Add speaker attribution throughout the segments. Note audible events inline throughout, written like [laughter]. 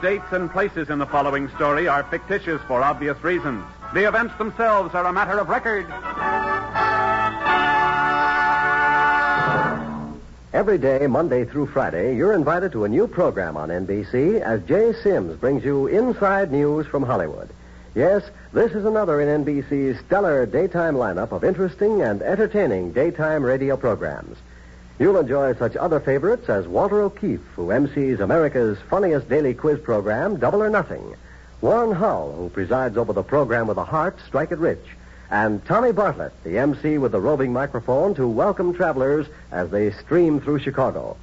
Speaker 1: Dates, and places in the following story are fictitious for obvious reasons. The events themselves are a matter of record.
Speaker 2: Every day, Monday through Friday, you're invited to a new program on NBC as Jay Sims brings you inside news from Hollywood. Yes, this is another in NBC's stellar daytime lineup of interesting and entertaining daytime radio programs. You'll enjoy such other favorites as Walter O'Keefe, who MCs America's funniest daily quiz program, Double or Nothing. Warren Hull, who presides over the program with a heart, Strike It Rich. And Tommy Bartlett, the MC with the roving microphone to welcome travelers as they stream through Chicago.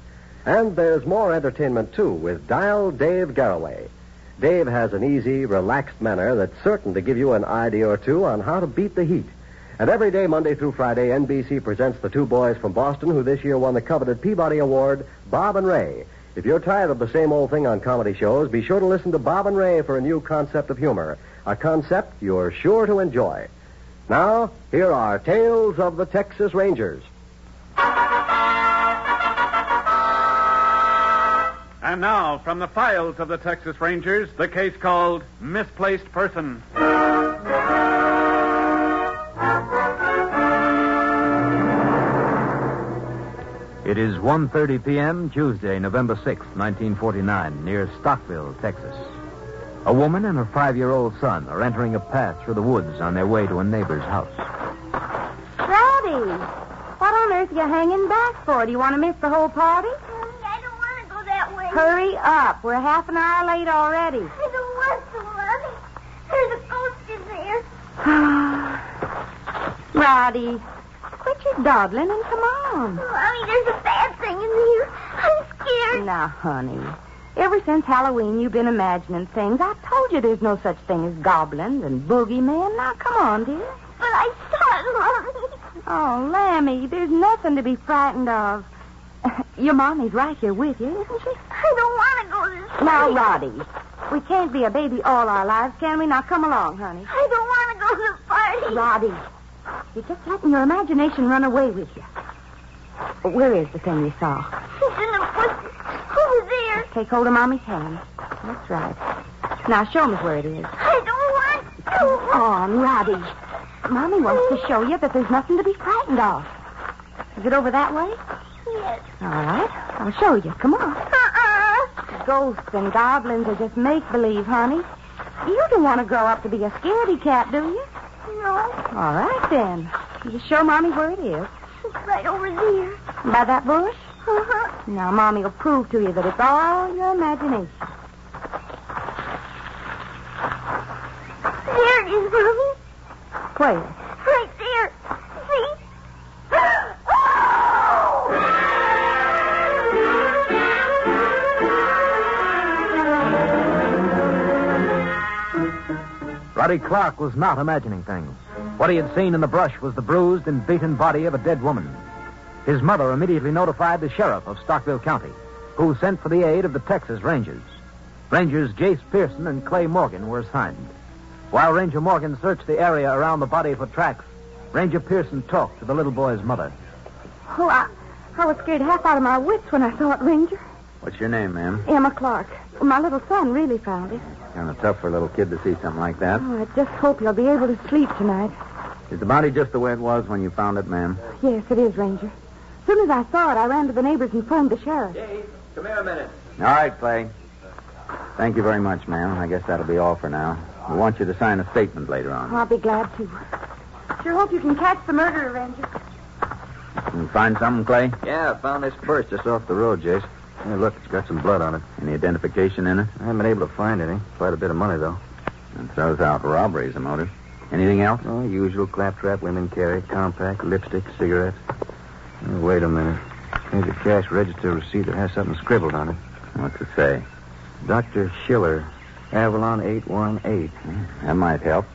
Speaker 2: And there's more entertainment, too, with Dial Dave Garroway. Dave has an easy, relaxed manner that's certain to give you an idea or two on how to beat the heat. And every day, Monday through Friday, NBC presents the two boys from Boston who this year won the coveted Peabody Award, Bob and Ray. If you're tired of the same old thing on comedy shows, be sure to listen to Bob and Ray for a new concept of humor. A concept you're sure to enjoy. Now, here are Tales of the Texas Rangers.
Speaker 1: And now, from the files of the Texas Rangers, the case called Misplaced Person.
Speaker 3: It is 1.30 p.m., Tuesday, November 6, 1949, near Stockville, Texas. A woman and her five-year-old son are entering a path through the woods on their way to a neighbor's house.
Speaker 4: Roddy, what on earth are you hanging back for? Do you want to miss the whole party?
Speaker 5: I don't want to go that way.
Speaker 4: Hurry up. We're half an hour late already.
Speaker 5: I don't want to, Mommy. There's a ghost in there. [sighs]
Speaker 4: Roddy, dawdling and come on.
Speaker 5: Oh, Mommy, there's a bad thing in here. I'm scared.
Speaker 4: Now, honey, ever since Halloween you've been imagining things. I told you there's no such thing as goblins and boogeymen. Now, come on, dear.
Speaker 5: But I saw it, Mommy.
Speaker 4: Oh, Lammy, there's nothing to be frightened of. Your mommy's right here with you, isn't she?
Speaker 5: I don't want to go to this way.
Speaker 4: Now, Roddy, we can't be a baby all our lives, can we? Now, come along, honey.
Speaker 5: I don't want to go to the party.
Speaker 4: Roddy, you're just letting your imagination run away with you. Where is the thing you saw?
Speaker 5: It's in the bushes. Over there.
Speaker 4: Take hold of Mommy's hand. That's right. Now, show me where it is.
Speaker 5: I don't want to.
Speaker 4: Come on, Roddy. Mommy wants to show you that there's nothing to be frightened of. Is it over that way?
Speaker 5: Yes.
Speaker 4: All right. I'll show you. Come on.
Speaker 5: Uh-uh.
Speaker 4: Ghosts and goblins are just make-believe, honey. You don't want to grow up to be a scaredy cat, do you?
Speaker 5: No.
Speaker 4: All right, then. You just show Mommy where it is.
Speaker 5: It's right over there.
Speaker 4: By that bush?
Speaker 5: Uh-huh.
Speaker 4: Now, Mommy will prove to you that it's all your imagination.
Speaker 5: There it is, Mommy.
Speaker 4: Where?
Speaker 3: Roddy Clark was not imagining things. What he had seen in the brush was the bruised and beaten body of a dead woman. His mother immediately notified the sheriff of Stockville County, who sent for the aid of the Texas Rangers. Rangers Jace Pearson and Clay Morgan were assigned. While Ranger Morgan searched the area around the body for tracks, Ranger Pearson talked to the little boy's mother.
Speaker 4: Oh, I, I was scared half out of my wits when I saw it, Ranger.
Speaker 6: What's your name, ma'am?
Speaker 4: Emma Clark. My little son really found it.
Speaker 6: Kind of tough for a little kid to see something like that.
Speaker 4: Oh, I just hope he'll be able to sleep tonight.
Speaker 6: Is the body just the way it was when you found it, ma'am?
Speaker 4: Yes, it is, Ranger. As soon as I saw it, I ran to the neighbors and phoned the sheriff. Dave, come here a minute.
Speaker 6: All right, Clay. Thank you very much, ma'am. I guess that'll be all for now. We want you to sign a statement later on.
Speaker 4: I'll be glad to. Sure hope you can catch the murderer, Ranger.
Speaker 6: You find something, Clay?
Speaker 7: Yeah, I found this purse just off the road, Jace. Hey, look, it's got some blood on it.
Speaker 6: Any identification in it?
Speaker 7: I haven't been able to find any. Quite a bit of money, though.
Speaker 6: It throws out robbery as a motive. Anything else?
Speaker 7: Oh, usual claptrap women carry. Compact, lipstick, cigarettes. Oh, wait a minute. Here's a cash register receipt that has something scribbled on it.
Speaker 6: What's it say?
Speaker 7: Dr. Schiller, Avalon 818.
Speaker 6: That might help.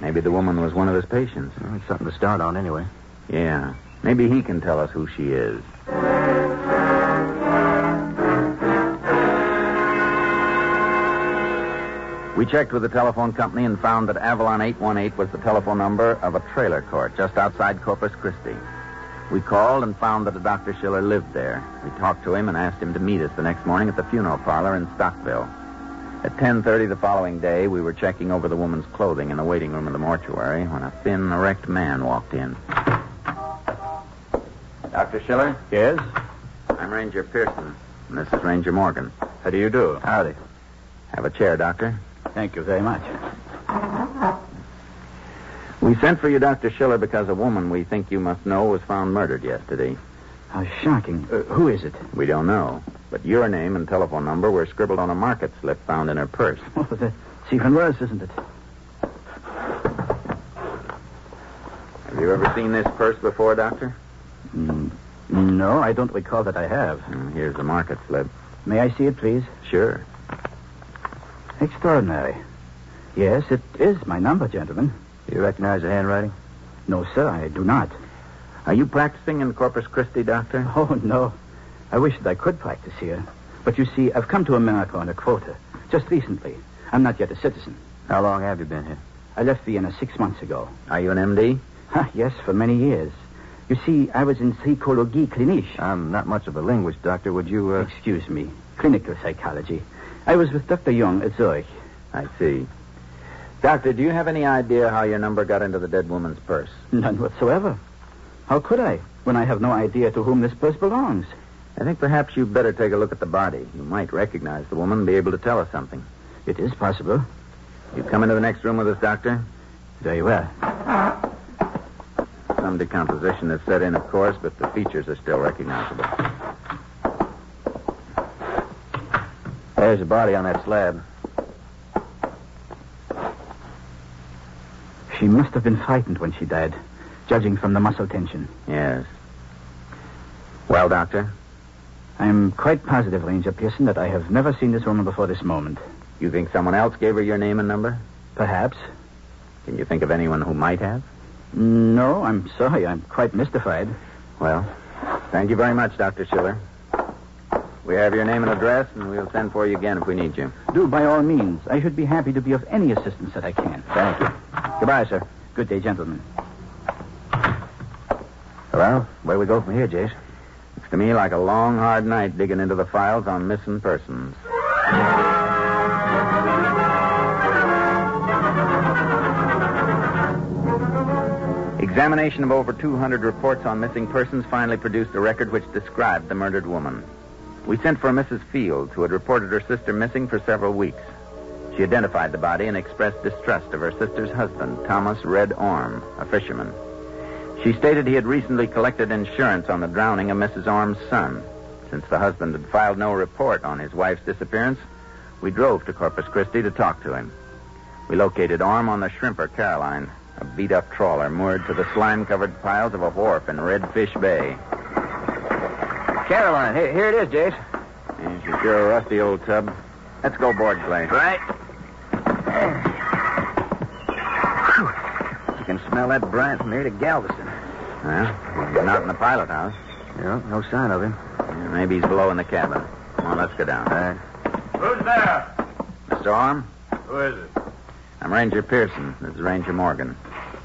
Speaker 6: Maybe the woman was one of his patients.
Speaker 7: Well, it's something to start on anyway.
Speaker 6: Yeah. Maybe he can tell us who she is. We checked with the telephone company and found that Avalon 818 was the telephone number of a trailer court just outside Corpus Christi. We called and found that a Dr. Schiller lived there. We talked to him and asked him to meet us the next morning at the funeral parlor in Stockville. At 10:30 the following day, we were checking over the woman's clothing in the waiting room of the mortuary when a thin, erect man walked in. Dr. Schiller?
Speaker 8: Yes?
Speaker 6: I'm Ranger Pearson, and this is Ranger Morgan.
Speaker 8: How do you do?
Speaker 6: Howdy. Have a chair, Doctor.
Speaker 8: Thank you very much.
Speaker 6: We sent for you, Dr. Schiller, because a woman we think you must know was found murdered yesterday.
Speaker 8: How shocking. Uh, who is it?
Speaker 6: We don't know, but your name and telephone number were scribbled on a market slip found in her purse.
Speaker 8: Oh, that's even worse, isn't it?
Speaker 6: Have you ever seen this purse before, Doctor?
Speaker 8: Mm, no, I don't recall that I have.
Speaker 6: Mm, Here's the market slip.
Speaker 8: May I see it, please?
Speaker 6: Sure.
Speaker 8: Extraordinary. Yes, it is my number, gentlemen.
Speaker 7: You recognize the handwriting?
Speaker 8: No, sir, I do not.
Speaker 6: Are you practicing in Corpus Christi, Doctor? [laughs]
Speaker 8: Oh, no. I wish that I could practice here. But you see, I've come to America on a quota. Just recently. I'm not yet a citizen.
Speaker 7: How long have you been here?
Speaker 8: I left Vienna six months ago.
Speaker 6: Are you an MD?
Speaker 8: Ha, yes, for many years. You see, I was in psychologie clinique.
Speaker 7: I'm not much of a linguist, Doctor. Would you, uh...
Speaker 8: Excuse me. Clinical psychology. I was with Dr. Jung at Zurich.
Speaker 6: I see. Doctor, do you have any idea how your number got into the dead woman's purse?
Speaker 8: None whatsoever. How could I, when I have no idea to whom this purse belongs?
Speaker 6: I think perhaps you'd better take a look at the body. You might recognize the woman and be able to tell us something.
Speaker 8: It is possible.
Speaker 6: You come into the next room with us, Doctor?
Speaker 8: Very well.
Speaker 6: Some decomposition has set in, of course, but the features are still recognizable.
Speaker 7: There's the body on that slab.
Speaker 8: She must have been frightened when she died, judging from the muscle tension.
Speaker 6: Yes. Well, Doctor,
Speaker 8: I'm quite positive, Ranger Pearson, that I have never seen this woman before this moment.
Speaker 6: you think someone else gave her your name and number?
Speaker 8: Perhaps.
Speaker 6: Can you think of anyone who might have?
Speaker 8: No, I'm sorry. I'm quite mystified.
Speaker 6: Well, thank you very much, Dr. Schiller. We have your name and address, and we'll send for you again if we need you.
Speaker 8: Do by all means. I should be happy to be of any assistance that I can.
Speaker 6: Thank you.
Speaker 8: Goodbye, sir. Good day, gentlemen.
Speaker 7: Well, where we go from here, Jace?
Speaker 6: Looks to me like a long, hard night digging into the files on missing persons. Examination of over 200 reports on missing persons finally produced a record which described the murdered woman. We sent for Mrs. Fields, who had reported her sister missing for several weeks. She identified the body and expressed distrust of her sister's husband, Thomas Red Orm, a fisherman. She stated he had recently collected insurance on the drowning of Mrs. Orm's son. Since the husband had filed no report on his wife's disappearance, we drove to Corpus Christi to talk to him. We located Orm on the Shrimper Caroline, a beat up trawler moored to the slime covered piles of a wharf in Redfish Bay.
Speaker 8: Caroline, here, here it is, Jace.
Speaker 6: Yeah, she's sure a rusty old tub. Let's go board, Clay.
Speaker 8: Right. You can smell that brine from here to Galveston.
Speaker 6: Well, he's not in the pilot house.
Speaker 8: Yeah, no sign of him.
Speaker 6: Yeah, maybe he's below in the cabin. Come on, let's go down.
Speaker 8: All right.
Speaker 9: Who's there?
Speaker 6: Mr. Orm,
Speaker 9: Who is it?
Speaker 6: I'm Ranger Pearson. This is Ranger Morgan.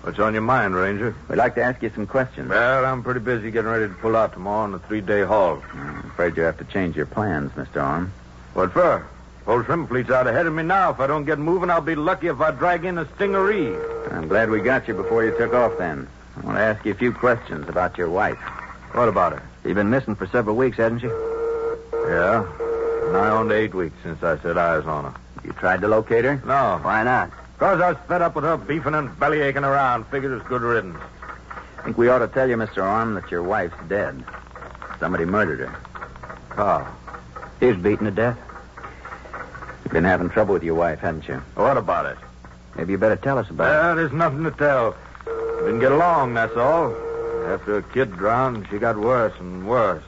Speaker 9: What's on your mind, Ranger?
Speaker 6: We'd like to ask you some questions.
Speaker 9: Well, I'm pretty busy getting ready to pull out tomorrow on a three-day haul.
Speaker 6: I'm afraid you have to change your plans, Mr. Orm.
Speaker 9: What for? Whole shrimp fleet's out ahead of me now. If I don't get moving, I'll be lucky if I drag in a stingaree.
Speaker 6: I'm glad we got you before you took off then. I want to ask you a few questions about your wife.
Speaker 9: What about her?
Speaker 8: She's been missing for several weeks, hasn't she?
Speaker 9: Yeah. Nigh on to eight weeks since I set eyes on her.
Speaker 6: You tried to locate her?
Speaker 9: No.
Speaker 8: Why not?
Speaker 9: Because I was fed up with her beefing and belly aching around. Figured it's good riddance.
Speaker 6: I think we ought to tell you, Mr. Orm, that your wife's dead. Somebody murdered her.
Speaker 9: How?
Speaker 8: He was beaten to death.
Speaker 6: You've been having trouble with your wife, haven't you?
Speaker 9: What about it?
Speaker 8: Maybe you better tell us about
Speaker 9: Well, there's nothing to tell. Didn't get along, that's all. After a kid drowned, she got worse and worse.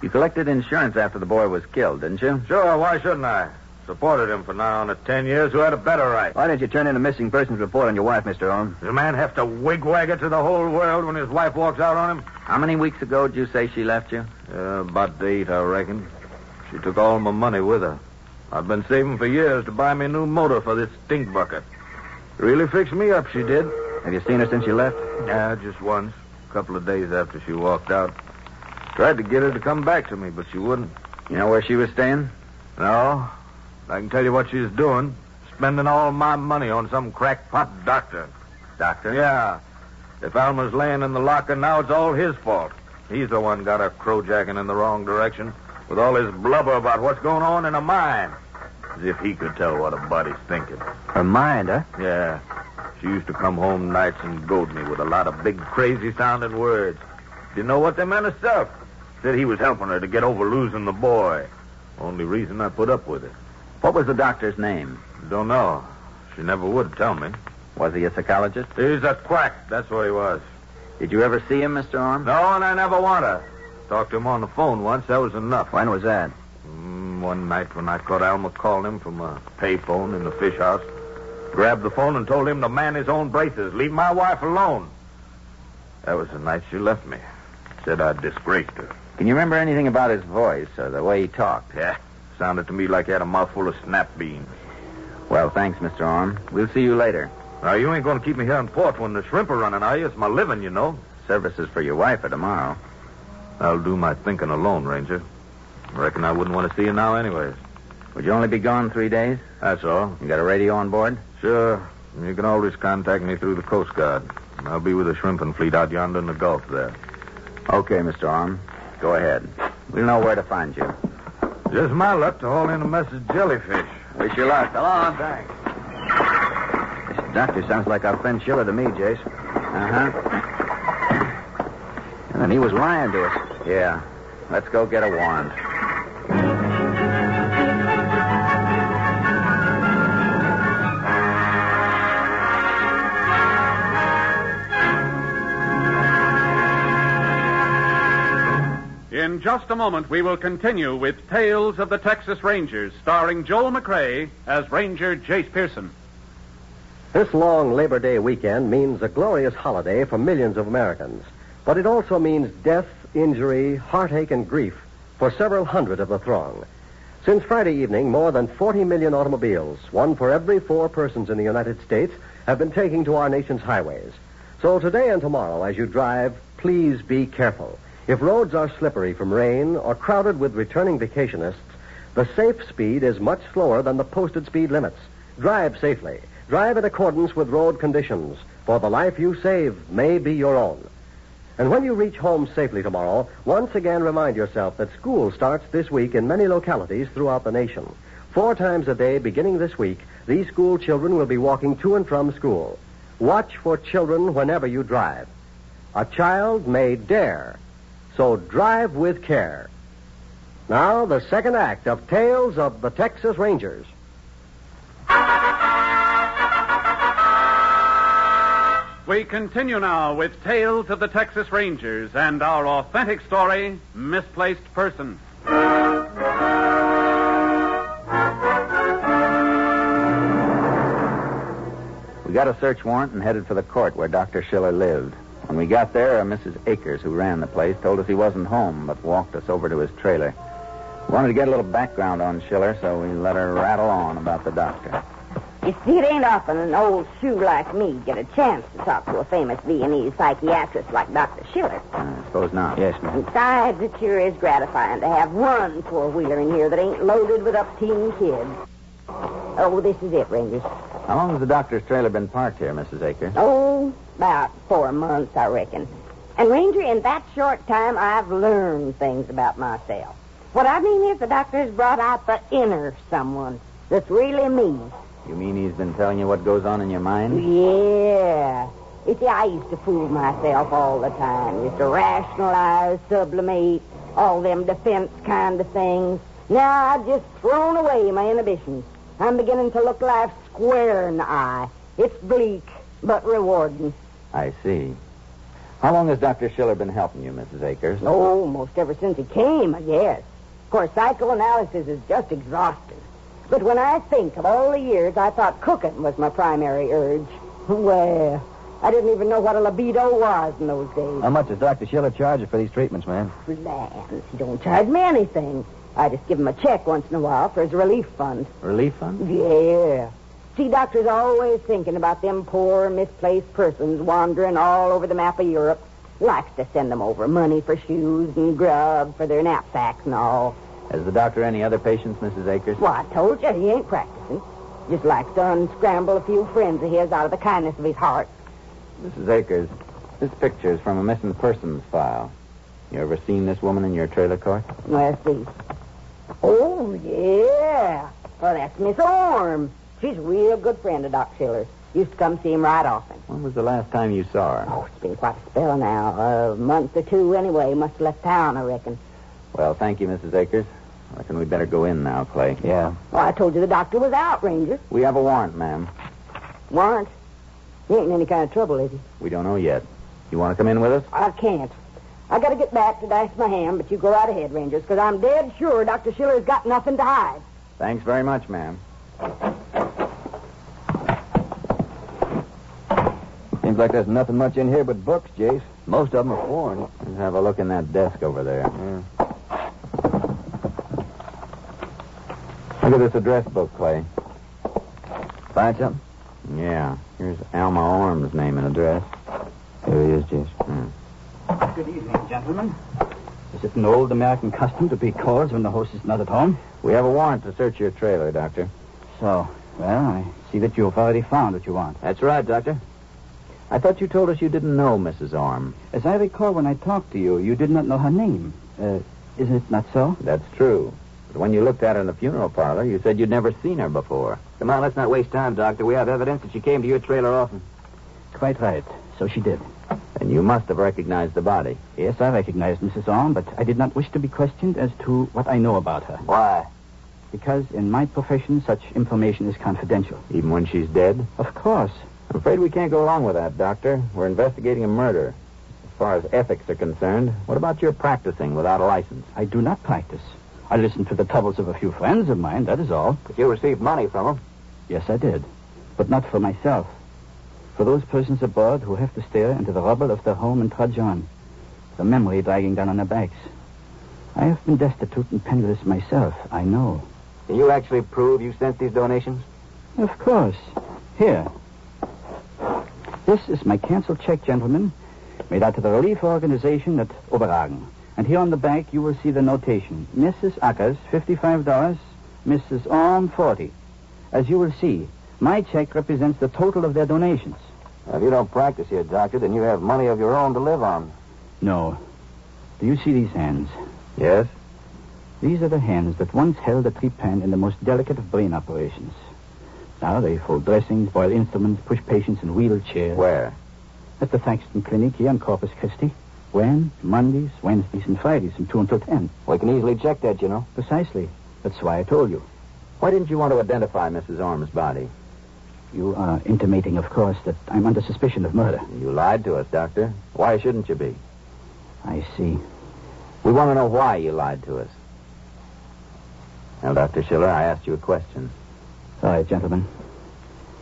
Speaker 6: You collected insurance after the boy was killed, didn't you?
Speaker 9: Sure, why shouldn't I? Supported him for now on the ten years. Who had a better right?
Speaker 8: Why didn't you turn in a missing persons report on your wife, Mr. Orm?
Speaker 9: Does a man have to wigwag it to the whole world when his wife walks out on him?
Speaker 6: How many weeks ago did you say she left you?
Speaker 9: Uh, about eight, I reckon. She took all my money with her. I've been saving for years to buy me a new motor for this stink bucket. Really fixed me up, she did.
Speaker 8: Have you seen her since you left?
Speaker 9: Yeah, just once. A couple of days after she walked out. Tried to get her to come back to me, but she wouldn't.
Speaker 6: You know where she was staying?
Speaker 9: No. I can tell you what she's doing. Spending all my money on some crackpot doctor.
Speaker 6: Doctor?
Speaker 9: Yeah. If Alma's laying in the locker now, it's all his fault. He's the one got her crowjacking in the wrong direction with all his blubber about what's going on in her mind. As if he could tell what a body's thinking.
Speaker 8: Her mind, huh?
Speaker 9: Yeah. She used to come home nights and goad me with a lot of big, crazy sounding words. Didn't know what they meant herself. Said he was helping her to get over losing the boy. Only reason I put up with it.
Speaker 6: What was the doctor's name?
Speaker 9: Don't know. She never would tell me.
Speaker 6: Was he a psychologist?
Speaker 9: He's a quack. That's what he was.
Speaker 6: Did you ever see him, Mr. Orm?
Speaker 9: No, and I never want to. Talked to him on the phone once. That was enough.
Speaker 8: When was that?
Speaker 9: Mm, one night when I caught Alma calling him from a payphone in the fish house. Grabbed the phone and told him to man his own braces. Leave my wife alone. That was the night she left me. Said I disgraced her.
Speaker 6: Can you remember anything about his voice or the way he talked?
Speaker 9: Yeah. Sounded to me like he had a mouthful of snap beans.
Speaker 6: Well, thanks, Mr. Orm. We'll see you later.
Speaker 9: Now, you ain't going to keep me here in port when the shrimp are running, are you? It's my living, you know.
Speaker 6: Services for your wife are tomorrow.
Speaker 9: I'll do my thinking alone, Ranger. Reckon I wouldn't want to see you now anyways.
Speaker 6: Would you only be gone three days?
Speaker 9: That's all.
Speaker 6: You got a radio on board?
Speaker 9: Sure. You can always contact me through the Coast Guard. I'll be with the shrimping fleet out yonder in the Gulf there.
Speaker 6: Okay, Mr. Orm. Go ahead. We'll know where to find you.
Speaker 9: Just my luck to haul in a mess of jellyfish.
Speaker 6: Wish you luck.
Speaker 9: So long. Thanks.
Speaker 8: This doctor sounds like our friend Schiller to me, Jace.
Speaker 6: Uh-huh.
Speaker 8: And then he was lying to us.
Speaker 6: Yeah. Let's go get a warrant.
Speaker 9: In just a moment, we will continue with Tales of the Texas Rangers, starring Joel McCrea as Ranger Jace Pearson.
Speaker 2: This long Labor Day weekend means a glorious holiday for millions of Americans. But it also means death, injury, heartache, and grief for several hundred of the throng. Since Friday evening, more than 40 million automobiles, one for every four persons in the United States, have been taking to our nation's highways. So today and tomorrow, as you drive, please be careful. If roads are slippery from rain or crowded with returning vacationists, the safe speed is much slower than the posted speed limits. Drive safely. Drive in accordance with road conditions, for the life you save may be your own. And when you reach home safely tomorrow, once again remind yourself that school starts this week in many localities throughout the nation. Four times a day, beginning this week, these school children will be walking to and from school. Watch for children whenever you drive. A child may dare, so drive with care. Now, the second act of Tales of the Texas Rangers.
Speaker 1: We continue now with Tales of the Texas Rangers and our authentic story, Misplaced Person.
Speaker 6: We got a search warrant and headed for the court where Dr. Schiller lived. When we got there, a Mrs. Akers, who ran the place, told us he wasn't home, but walked us over to his trailer. We wanted to get a little background on Schiller, so we let her rattle on about the doctor.
Speaker 10: You see, it ain't often an old shoe like me get a chance to talk to a famous Viennese psychiatrist like Dr. Schiller.
Speaker 6: Uh, I suppose not.
Speaker 8: Yes, ma'am.
Speaker 10: Besides, it sure is gratifying to have one four-wheeler in here that ain't loaded with upteen kids. Oh, this is it, Rangers.
Speaker 6: How long has the doctor's trailer been parked here, Mrs. Akers?
Speaker 10: Oh, about four months, I reckon. And, Ranger, in that short time, I've learned things about myself. What I mean is the doctor's brought out the inner someone that's really me.
Speaker 6: You mean he's been telling you what goes on in your mind?
Speaker 10: Yeah. You see, I used to fool myself all the time. Used to rationalize, sublimate, all them defense kind of things. Now I've just thrown away my inhibitions. I'm beginning to look life square in the eye. It's bleak, but rewarding.
Speaker 6: I see. How long has Dr. Schiller been helping you, Mrs. Akers?
Speaker 10: Oh, most ever since he came, I guess. Of course, psychoanalysis is just exhausting. But when I think of all the years I thought cooking was my primary urge, well, I didn't even know what a libido was in those days.
Speaker 8: How much does Dr. Schiller charge you for these treatments, ma'am?
Speaker 10: Lands, he don't charge me anything. I just give him a check once in a while for his relief fund.
Speaker 6: Relief fund?
Speaker 10: Yeah. See, doctor's always thinking about them poor, misplaced persons wandering all over the map of Europe. Likes to send them over money for shoes and grub for their knapsacks and all.
Speaker 6: Has the doctor any other patients, Mrs. Akers?
Speaker 10: Well, I told you he ain't practicing. Just likes to unscramble a few friends of his out of the kindness of his heart.
Speaker 6: Mrs. Akers, this picture is from a missing persons file. You ever seen this woman in your trailer court?
Speaker 10: Let's see. Oh, yeah. Well, that's Miss Orm. She's a real good friend of Doc Schiller's. Used to come see him right often.
Speaker 6: When was the last time you saw her?
Speaker 10: Oh, it's been quite a spell now. A month or two anyway. Must have left town, I reckon.
Speaker 6: Well, thank you, Mrs. Akers. I reckon we'd better go in now, Clay.
Speaker 8: Yeah.
Speaker 10: Well, I told you the doctor was out, Ranger.
Speaker 6: We have a warrant, ma'am.
Speaker 10: Warrant. He ain't in any kind of trouble, is he?
Speaker 6: We don't know yet. You want to come in with us?
Speaker 10: I can't. I gotta get back to dice my hand, but you go right ahead, Rangers, because I'm dead sure Dr. Schiller's got nothing to hide.
Speaker 6: Thanks very much, ma'am.
Speaker 8: Seems like there's nothing much in here but books, Jace. Most of them are foreign.
Speaker 6: Let's have a look in that desk over there. Yeah. Look at this address book, Clay.
Speaker 8: Find something?
Speaker 6: Yeah. Here's Alma Orm's name and address.
Speaker 8: Here he is, Jace.
Speaker 6: Hmm.
Speaker 8: Good evening, gentlemen. Is it an old American custom to be calls when the host is not at home?
Speaker 6: We have a warrant to search your trailer, Doctor.
Speaker 8: So, well, I see that you've already found what you want.
Speaker 6: That's right, Doctor. I thought you told us you didn't know Mrs. Orm.
Speaker 8: As I recall when I talked to you, you did not know her name. Uh, is it not so?
Speaker 6: That's true. But when you looked at her in the funeral parlor, you said you'd never seen her before.
Speaker 8: Come on, let's not waste time, Doctor. We have evidence that she came to your trailer often. Quite right. So she did.
Speaker 6: And you must have recognized the body.
Speaker 8: Yes, I recognized Mrs. Orm, but I did not wish to be questioned as to what I know about her.
Speaker 6: Why?
Speaker 8: Because in my profession, such information is confidential.
Speaker 6: Even when she's dead?
Speaker 8: Of course.
Speaker 6: I'm afraid we can't go along with that, Doctor. We're investigating a murder. As far as ethics are concerned, what about your practicing without a license?
Speaker 8: I do not practice. I listen to the troubles of a few friends of mine, that is all.
Speaker 6: But you received money from them.
Speaker 8: Yes, I did. But not for myself. For those persons aboard who have to stare into the rubble of their home and trudge on, the memory dragging down on their backs. I have been destitute and penniless myself, I know.
Speaker 6: Can you actually prove you sent these donations?
Speaker 8: Of course. Here. This is my canceled check, gentlemen, made out to the relief organization at Oberhagen. And here on the back, you will see the notation. Mrs. Akers, $55. Mrs. Orm, 40 As you will see, my check represents the total of their donations.
Speaker 6: If you don't practice here, Doctor, then you have money of your own to live on.
Speaker 8: No. Do you see these hands?
Speaker 6: Yes?
Speaker 8: These are the hands that once held a trepan in the most delicate of brain operations. Now they fold dressings, boil instruments, push patients in wheelchairs.
Speaker 6: Where?
Speaker 8: At the Thaxton Clinic here in Corpus Christi. When? Mondays, Wednesdays, and Fridays from 2 until 10.
Speaker 6: We can easily check that, you know.
Speaker 8: Precisely. That's why I told you.
Speaker 6: Why didn't you want to identify Mrs. Orm's body?
Speaker 8: You are intimating, of course, that I'm under suspicion of murder.
Speaker 6: You lied to us, Doctor. Why shouldn't you be?
Speaker 8: I see.
Speaker 6: We want to know why you lied to us. Now, Dr. Schiller, I asked you a question.
Speaker 8: All right, gentlemen.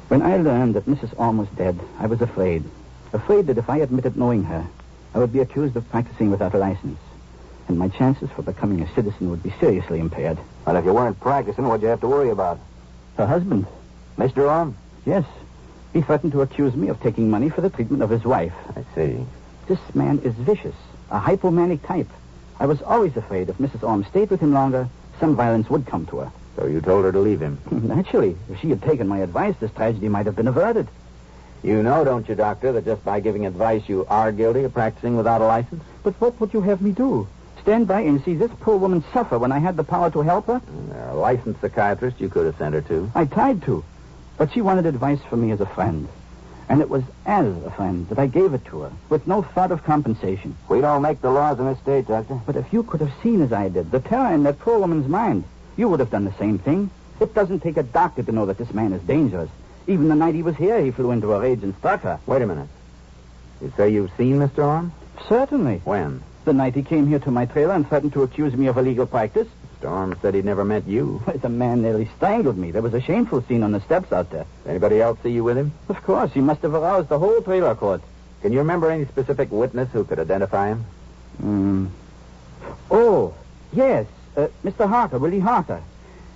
Speaker 8: When I learned that Mrs. Orm was dead, I was afraid. Afraid that if I admitted knowing her, I would be accused of practicing without a license. And my chances for becoming a citizen would be seriously impaired.
Speaker 6: Well, if you weren't practicing, what'd you have to worry about?
Speaker 8: Her husband?
Speaker 6: Mr. Orm?
Speaker 8: Yes. He threatened to accuse me of taking money for the treatment of his wife.
Speaker 6: I see.
Speaker 8: This man is vicious, a hypomanic type. I was always afraid if Mrs. Orm stayed with him longer, some violence would come to her.
Speaker 6: So you told her to leave him? [laughs]
Speaker 8: Naturally. If she had taken my advice, this tragedy might have been averted.
Speaker 6: You know, don't you, Doctor, that just by giving advice you are guilty of practicing without a license?
Speaker 8: But what would you have me do? Stand by and see this poor woman suffer when I had the power to help her?
Speaker 6: Mm, there are licensed psychiatrist you could have sent her to.
Speaker 8: I tried to. But she wanted advice from me as a friend. And it was as a friend that I gave it to her, with no thought of compensation.
Speaker 6: We don't make the laws in this state, Doctor.
Speaker 8: But if you could have seen as I did, the terror in that poor woman's mind, you would have done the same thing. It doesn't take a doctor to know that this man is dangerous. Even the night he was here, he flew into a rage and struck her.
Speaker 6: Wait a minute. You say you've seen Mr. Orm?
Speaker 8: Certainly.
Speaker 6: When?
Speaker 8: The night he came here to my trailer and threatened to accuse me of illegal practice.
Speaker 6: Mr. Orm said he'd never met you. [laughs]
Speaker 8: The man nearly strangled me. There was a shameful scene on the steps out there.
Speaker 6: Anybody else see you with him?
Speaker 8: Of course, he must have aroused the whole trailer court.
Speaker 6: Can you remember any specific witness who could identify him?
Speaker 8: Hmm. Oh, yes. Uh, Mr. Harker, Willie Harker.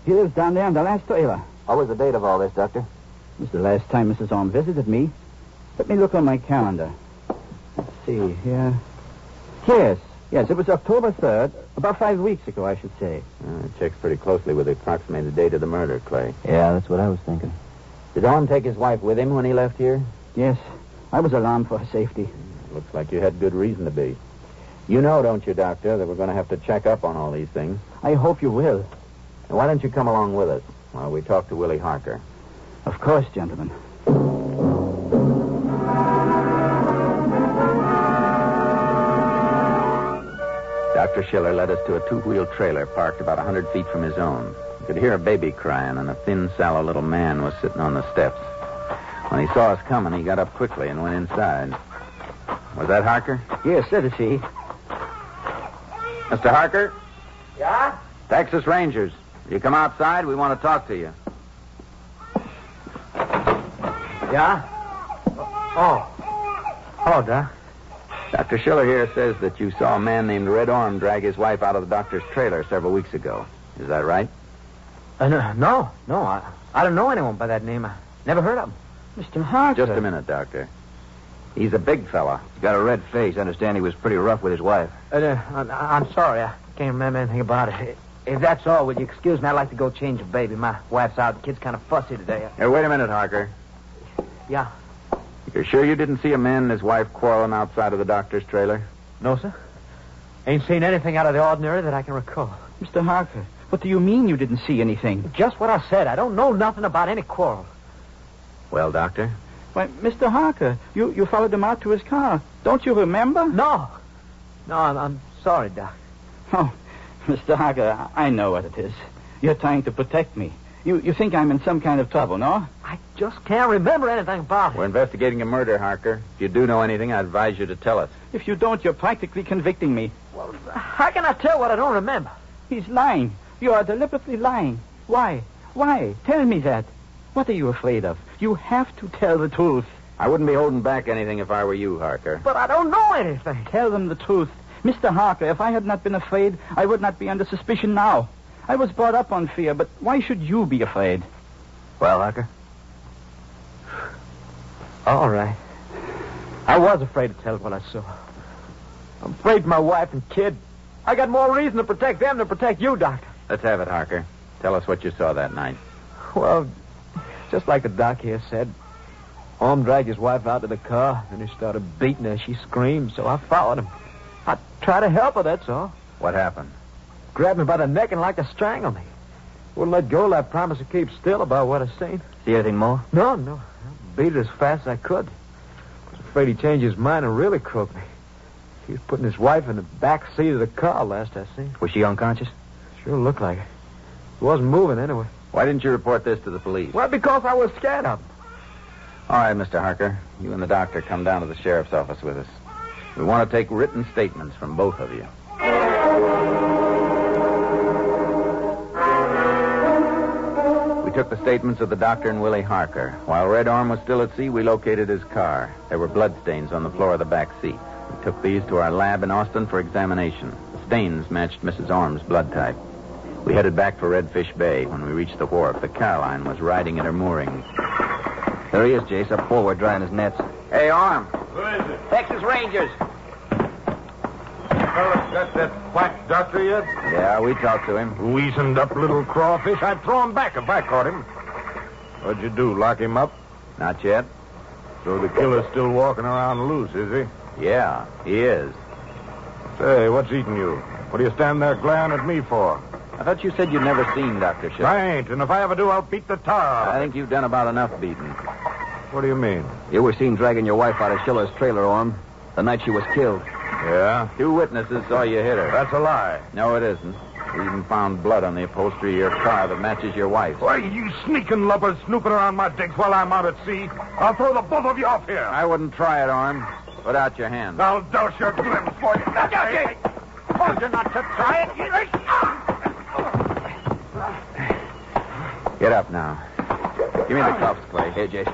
Speaker 8: He lives down there in the last trailer.
Speaker 6: What was the date of all this, Doctor?
Speaker 8: It was the last time Mrs. Orm visited me. Let me look on my calendar. Let's see here. Yes, yes, it was October 3rd, about five weeks ago, I should say.
Speaker 6: Uh, it checks pretty closely with the approximated date of the murder, Clay.
Speaker 8: Yeah, that's what I was thinking.
Speaker 6: Did Orm take his wife with him when he left here?
Speaker 8: Yes, I was alarmed for her safety.
Speaker 6: Looks like you had good reason to be. You know, don't you, Doctor, that we're going to have to check up on all these things.
Speaker 8: I hope you will.
Speaker 6: And why don't you come along with us while we talk to Willie Harker?
Speaker 8: Of course, gentlemen.
Speaker 6: Dr. Schiller led us to a two-wheel trailer parked about a hundred feet from his own. You could hear a baby crying, and a thin, sallow little man was sitting on the steps. When he saw us coming, he got up quickly and went inside. Was that Harker?
Speaker 8: Yes, that is he.
Speaker 6: Mr. Harker?
Speaker 3: Yeah?
Speaker 6: Texas Rangers. You come outside, we want to talk to you.
Speaker 3: Yeah? Oh. Hello, Doc.
Speaker 6: Dr. Schiller here says that you saw a man named Red Orm drag his wife out of the doctor's trailer several weeks ago. Is that right?
Speaker 3: Uh, no, no, no. I, I don't know anyone by that name. I never heard of him.
Speaker 8: Mr. Harker.
Speaker 6: Just a minute, Doctor. He's a big fella. He's got a red face. I understand he was pretty rough with his wife.
Speaker 3: Uh, uh, I'm, I'm sorry. I can't remember anything about it. If that's all, would you excuse me? I'd like to go change the baby. My wife's out. The kid's kind of fussy today.
Speaker 6: Hey, wait a minute, Harker.
Speaker 3: Yeah.
Speaker 6: You're sure you didn't see a man and his wife quarreling outside of the doctor's trailer?
Speaker 3: No, sir. Ain't seen anything out of the ordinary that I can recall.
Speaker 8: Mr. Harker, what do you mean you didn't see anything?
Speaker 3: Just what I said. I don't know nothing about any quarrel.
Speaker 6: Well, Doctor?
Speaker 8: Why, Mr. Harker, you, you followed him out to his car. Don't you remember?
Speaker 3: No. No, I'm, I'm sorry, Doc.
Speaker 8: Oh, Mr. Harker, I know what it is. You're trying to protect me. You, you think I'm in some kind of trouble, no?
Speaker 3: I just can't remember anything about it.
Speaker 6: We're investigating a murder, Harker. If you do know anything, I advise you to tell us.
Speaker 8: If you don't, you're practically convicting me.
Speaker 3: Well, how can I tell what I don't remember?
Speaker 8: He's lying. You are deliberately lying. Why? Why? Tell me that. What are you afraid of? You have to tell the truth.
Speaker 6: I wouldn't be holding back anything if I were you, Harker.
Speaker 3: But I don't know anything.
Speaker 8: Tell them the truth. Mr. Harker, if I had not been afraid, I would not be under suspicion now. I was brought up on fear, but why should you be afraid?
Speaker 6: Well, Harker?
Speaker 3: All right. I was afraid to tell what I saw. I'm afraid for my wife and kid. I got more reason to protect them than to protect you, Doctor.
Speaker 6: Let's have it, Harker. Tell us what you saw that night.
Speaker 3: Well, just like the doc here said, Orm dragged his wife out to the car, and he started beating her. She screamed, so I followed him. I tried to help her, that's all.
Speaker 6: What happened?
Speaker 3: grabbed me by the neck and like to strangle me. Wouldn't let go I promised to keep still about what I seen.
Speaker 8: See anything more?
Speaker 3: No, no. I beat it as fast as I could. I was afraid he'd change his mind and really croak me. He was putting his wife in the back seat of the car last I seen.
Speaker 8: Was she unconscious?
Speaker 3: Sure looked like it. She wasn't moving anyway.
Speaker 6: Why didn't you report this to the police?
Speaker 3: Well, because I was scared of him.
Speaker 6: All right, Mr. Harker. You and the doctor come down to the sheriff's office with us. We want to take written statements from both of you. We took the statements of the doctor and Willie Harker. While Red Orm was still at sea, we located his car. There were bloodstains on the floor of the back seat. We took these to our lab in Austin for examination. The stains matched Mrs. Orm's blood type. We headed back for Redfish Bay. When we reached the wharf, the Caroline was riding at her moorings.
Speaker 8: There he is, Jace, up forward, drying his nets.
Speaker 6: Hey, Orm.
Speaker 9: Who is it?
Speaker 6: Texas Rangers.
Speaker 9: Fellas got that quack doctor yet?
Speaker 6: Yeah, we talked to him.
Speaker 9: Weazened up little crawfish. I'd throw him back if I caught him. What'd you do, lock him up?
Speaker 6: Not yet.
Speaker 9: So the killer's still walking around loose, is he?
Speaker 6: Yeah, he is.
Speaker 9: Say, what's eating you? What do you stand there glaring at me for?
Speaker 6: I thought you said you'd never seen Dr. Schiller.
Speaker 9: I ain't, and if I ever do, I'll beat the tar out of
Speaker 6: I think you've done about enough beating.
Speaker 9: What do you mean?
Speaker 8: You were seen dragging your wife out of Schiller's trailer, Orm, the night she was killed.
Speaker 9: Yeah?
Speaker 6: Two witnesses saw you hit her.
Speaker 9: That's a lie.
Speaker 6: No, it isn't. We even found blood on the upholstery of your car that matches your wife's.
Speaker 9: Why, you sneaking lubbers snooping around my digs while I'm out at sea. I'll throw the both of you off here.
Speaker 6: I wouldn't try it, Orm. Put out your hand.
Speaker 9: I'll douse your glimpse for you. Now, okay. Told you not to try it.
Speaker 6: Get up now. Give me the cuffs, Clay.
Speaker 8: Here, Jace.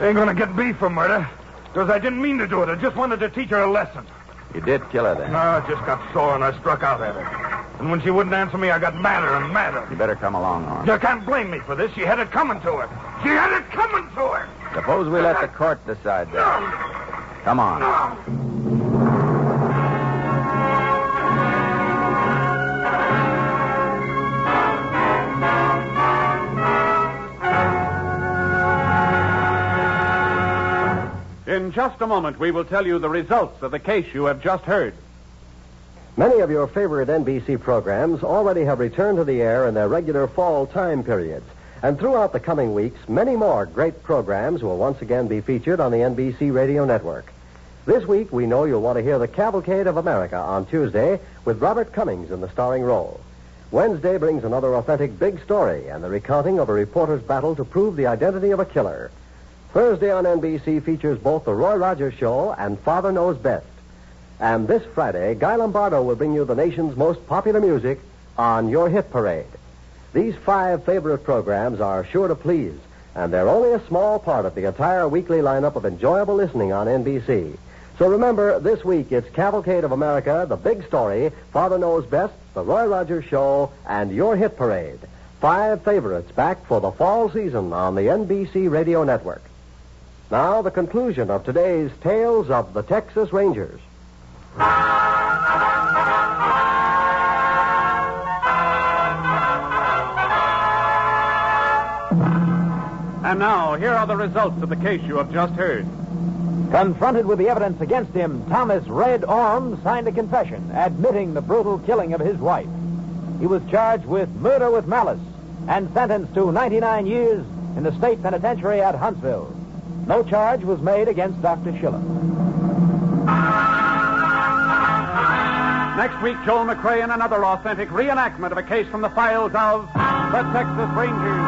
Speaker 9: Ain't gonna get beef for murder. Because I didn't mean to do it. I just wanted to teach her a lesson.
Speaker 6: You did kill her then.
Speaker 9: No, I just got sore and I struck out at her. And when she wouldn't answer me, I got madder and madder.
Speaker 6: You better come along, Orm.
Speaker 9: You can't blame me for this. She had it coming to her. She had it coming to her.
Speaker 6: Suppose we let the court decide that. Come on.
Speaker 1: In just a moment, we will tell you the results of the case you have just heard.
Speaker 2: Many of your favorite NBC programs already have returned to the air in their regular fall time periods. And throughout the coming weeks, many more great programs will once again be featured on the NBC radio network. This week, we know you'll want to hear The Cavalcade of America on Tuesday with Robert Cummings in the starring role. Wednesday brings another authentic big story and the recounting of a reporter's battle to prove the identity of a killer. Thursday on NBC features both The Roy Rogers Show and Father Knows Best. And this Friday, Guy Lombardo will bring you the nation's most popular music on Your Hit Parade. These five favorite programs are sure to please, and they're only a small part of the entire weekly lineup of enjoyable listening on NBC. So remember, this week it's Cavalcade of America, The Big Story, Father Knows Best, The Roy Rogers Show, and Your Hit Parade. Five favorites back for the fall season on the NBC Radio Network. Now, the conclusion of today's Tales of the Texas Rangers.
Speaker 1: And now, here are the results of the case you have just heard.
Speaker 3: Confronted with the evidence against him, Thomas Red Orm signed a confession admitting the brutal killing of his wife. He was charged with murder with malice and sentenced to 99 years in the state penitentiary at Huntsville. No charge was made against Dr. Schiller.
Speaker 1: Next week, Joel McCrea in another authentic reenactment of a case from the files of the Texas Rangers.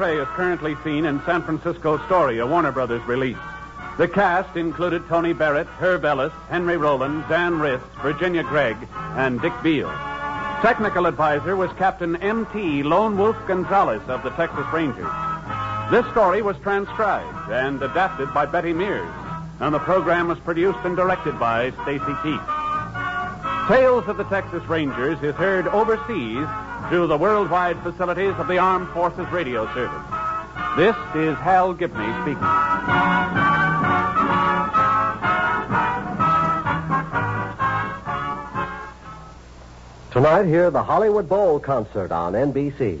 Speaker 1: McCrea is currently seen in San Francisco Story, a Warner Brothers release. The cast included Tony Barrett, Herb Ellis, Henry Rowland, Dan Riss, Virginia Gregg, and Dick Beale. Technical advisor was Captain M.T. Lone Wolf Gonzaullas of the Texas Rangers. This story was transcribed and adapted by Betty Mears, and the program was produced and directed by Stacy Keach. Tales of the Texas Rangers is heard overseas through the worldwide facilities of the Armed Forces Radio Service. This is Hal Gibney speaking.
Speaker 2: Tonight, hear the Hollywood Bowl concert on NBC.